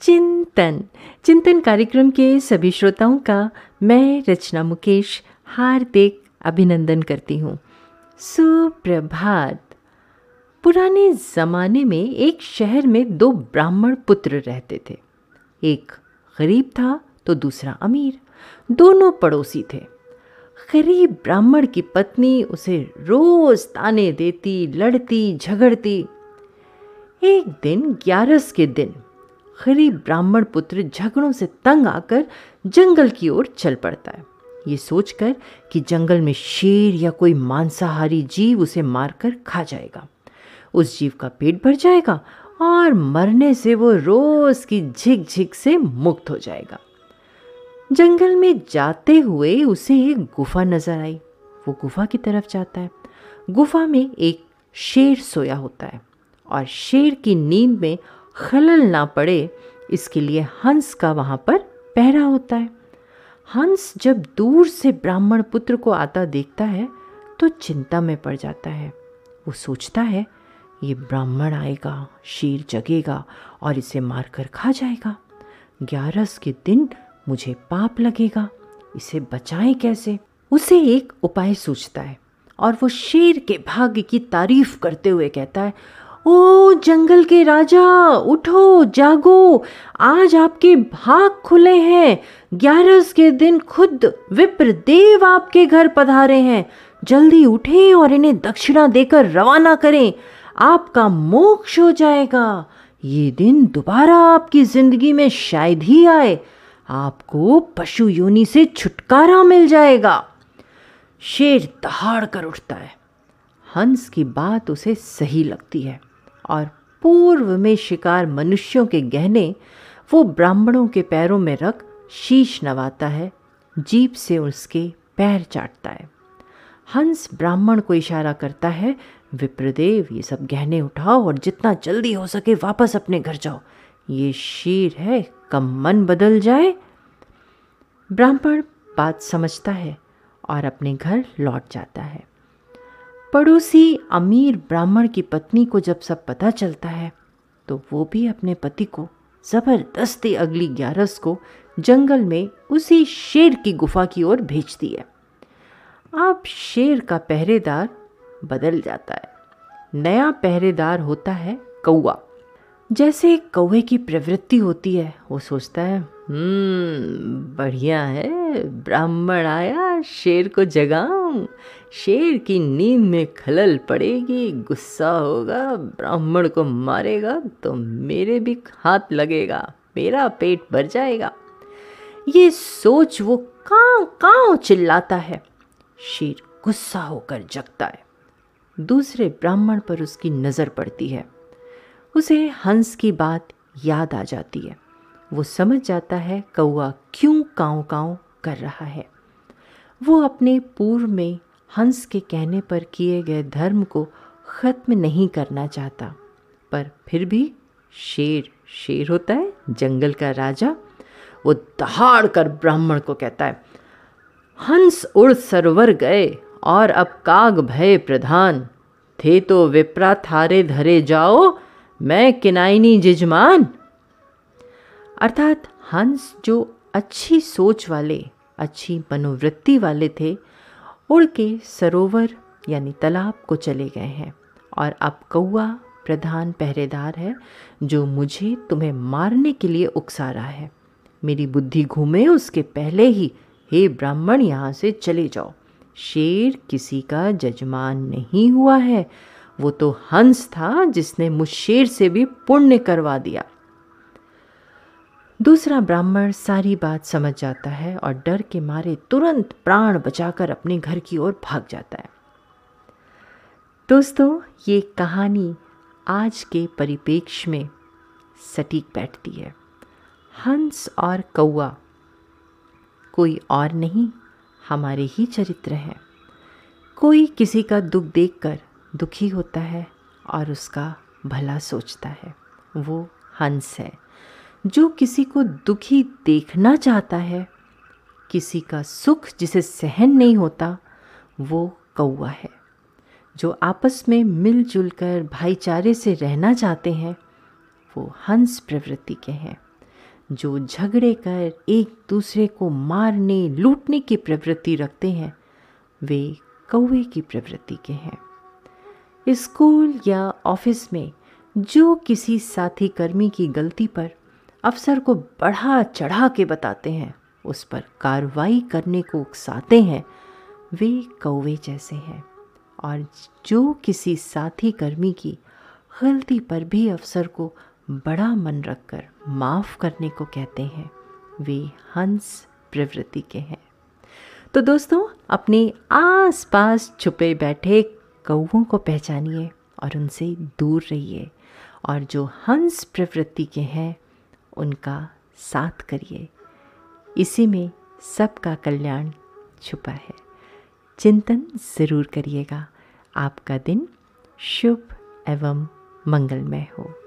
चिंतन। चिंतन कार्यक्रम के सभी श्रोताओं का मैं रचना मुकेश हार्दिक अभिनंदन करती हूँ। सुप्रभात। पुराने ज़माने में एक शहर में दो ब्राह्मण पुत्र रहते थे। एक गरीब था तो दूसरा अमीर। दोनों पड़ोसी थे। गरीब ब्राह्मण की पत्नी उसे रोज ताने देती, लड़ती, झगड़ती। एक दिन ग्यारस के दिन गरीब ब्राह्मण पुत्र झगड़ों से तंग आकर जंगल की ओर चल पड़ता है। ये सोचकर कि जंगल में शेर या कोई मांसाहारी जीव उसे मारकर खा जाएगा। उस जीव का पेट भर जाएगा और मरने से वो रोज की झिक झिक से मुक्त हो जाएगा। जंगल में जाते हुए उसे एक गुफा नज़र आई। वो गुफा की तरफ़ जाता है। गुफा में एक शेर सोया होता है और शेर की नींद में खलल ना पड़े, इसके लिए हंस का वहाँ पर पहरा होता है। हंस जब दूर से ब्राह्मण पुत्र को आता देखता है तो चिंता में पड़ जाता है। वो सोचता है, ये ब्राह्मण आएगा, शेर जगेगा और इसे मारकर खा जाएगा। ग्यारस के दिन मुझे पाप लगेगा, इसे बचाएँ कैसे? उसे एक उपाय सोचता है और वो शेर के भाग्य की तारीफ़ करते हुए कहता है ओ जंगल के राजा, उठो, जागो। आज आपके भाग खुले हैं। ग्यारस के दिन खुद विप्र देव आपके घर पधारे हैं। जल्दी उठें और इन्हें दक्षिणा देकर रवाना करें। आपका मोक्ष हो जाएगा। ये दिन दोबारा आपकी ज़िंदगी में शायद ही आए। आपको पशु योनि से छुटकारा मिल जाएगा। शेर दहाड़ कर उठता है। हंस की बात उसे सही लगती है। और पूर्व में शिकार मनुष्यों के गहने वो ब्राह्मणों के पैरों में रख शीश नवाता है, जीप से उसके पैर चाटता है। हंस ब्राह्मण को इशारा करता है, विप्रदेव, ये सब गहने उठाओ और जितना जल्दी हो सके वापस अपने घर जाओ। ये शीर है, कम मन बदल जाए। ब्राह्मण बात समझता है और अपने घर लौट जाता है। पड़ोसी अमीर ब्राह्मण की पत्नी को जब सब पता चलता है तो वो भी अपने पति को, ज़बरदस्ती अगली ग्यारस को जंगल में उसी शेर की गुफा की ओर भेजती है। अब शेर का पहरेदार बदल जाता है। नया पहरेदार होता है कौआ जैसे कौए की प्रवृत्ति होती है, वो सोचता है हम्म बढ़िया है, ब्राह्मण आया शेर को जगाऊं। शेर की नींद में खलल पड़ेगी, गुस्सा होगा, ब्राह्मण को मारेगा तो मेरे भी हाथ लगेगा, मेरा पेट भर जाएगा। ये सोच वो काव काव चिल्लाता है। शेर गुस्सा होकर जगता है। दूसरे ब्राह्मण पर उसकी नज़र पड़ती है। उसे हंस की बात याद आ जाती है। वो समझ जाता है कौआ क्यों काँव काँव कर रहा है। वो अपने पूर्व में हंस के कहने पर किए गए धर्म को ख़त्म नहीं करना चाहता। पर फिर भी शेर शेर होता है, जंगल का राजा, वो दहाड़ कर ब्राह्मण को कहता है, हंस उड़ सरवर गए और अब काग भय प्रधान। थे तो विप्रा थारे धरे जाओ, मैं किनाइनी जिजमान। अर्थात हंस जो अच्छी सोच वाले अच्छी मनोवृत्ति वाले थे, उड़ के सरोवर यानी तालाब को चले गए हैं। और अब कौआ प्रधान पहरेदार है, जो मुझे तुम्हें मारने के लिए उकसा रहा है। मेरी बुद्धि घूमे उसके पहले ही। हे ब्राह्मण, यहाँ से चले जाओ। शेर किसी का जजमान नहीं हुआ है। वो तो हंस था जिसने मुझ शेर से भी पुण्य करवा दिया। दूसरा ब्राह्मण सारी बात समझ जाता है और डर के मारे तुरंत प्राण बचाकर अपने घर की ओर भाग जाता है। दोस्तों, ये कहानी आज के परिप्रेक्ष्य में सटीक बैठती है। हंस और कौआ कोई और नहीं, हमारे ही चरित्र हैं। कोई किसी का दुख देखकर दुखी होता है और उसका भला सोचता है। वो हंस है। जो किसी को दुखी देखना चाहता है, किसी का सुख जिसे सहन नहीं होता, वो कौआ है, जो आपस में मिलजुल कर भाईचारे से रहना चाहते हैं, वो हंस प्रवृत्ति के हैं, जो झगड़े कर एक दूसरे को मारने, लूटने की प्रवृत्ति रखते हैं, वे कौवे की प्रवृत्ति के हैं। स्कूल या ऑफ़िस में जो किसी साथी कर्मी की गलती पर अफसर को बढ़ा चढ़ा के बताते हैं। उस पर कार्रवाई करने को उकसाते हैं। वे कौवे जैसे हैं और जो किसी साथी कर्मी की गलती पर भी अफसर को बड़ा मन रखकर माफ़ करने को कहते हैं, वे हंस प्रवृत्ति के हैं। तो दोस्तों, अपने आस पास छुपे बैठे कौवों को पहचानिए और उनसे दूर रहिए और जो हंस प्रवृत्ति के हैं उनका साथ करिए। इसी में सबका कल्याण छुपा है। चिंतन ज़रूर करिएगा। आपका दिन शुभ एवं मंगलमय हो।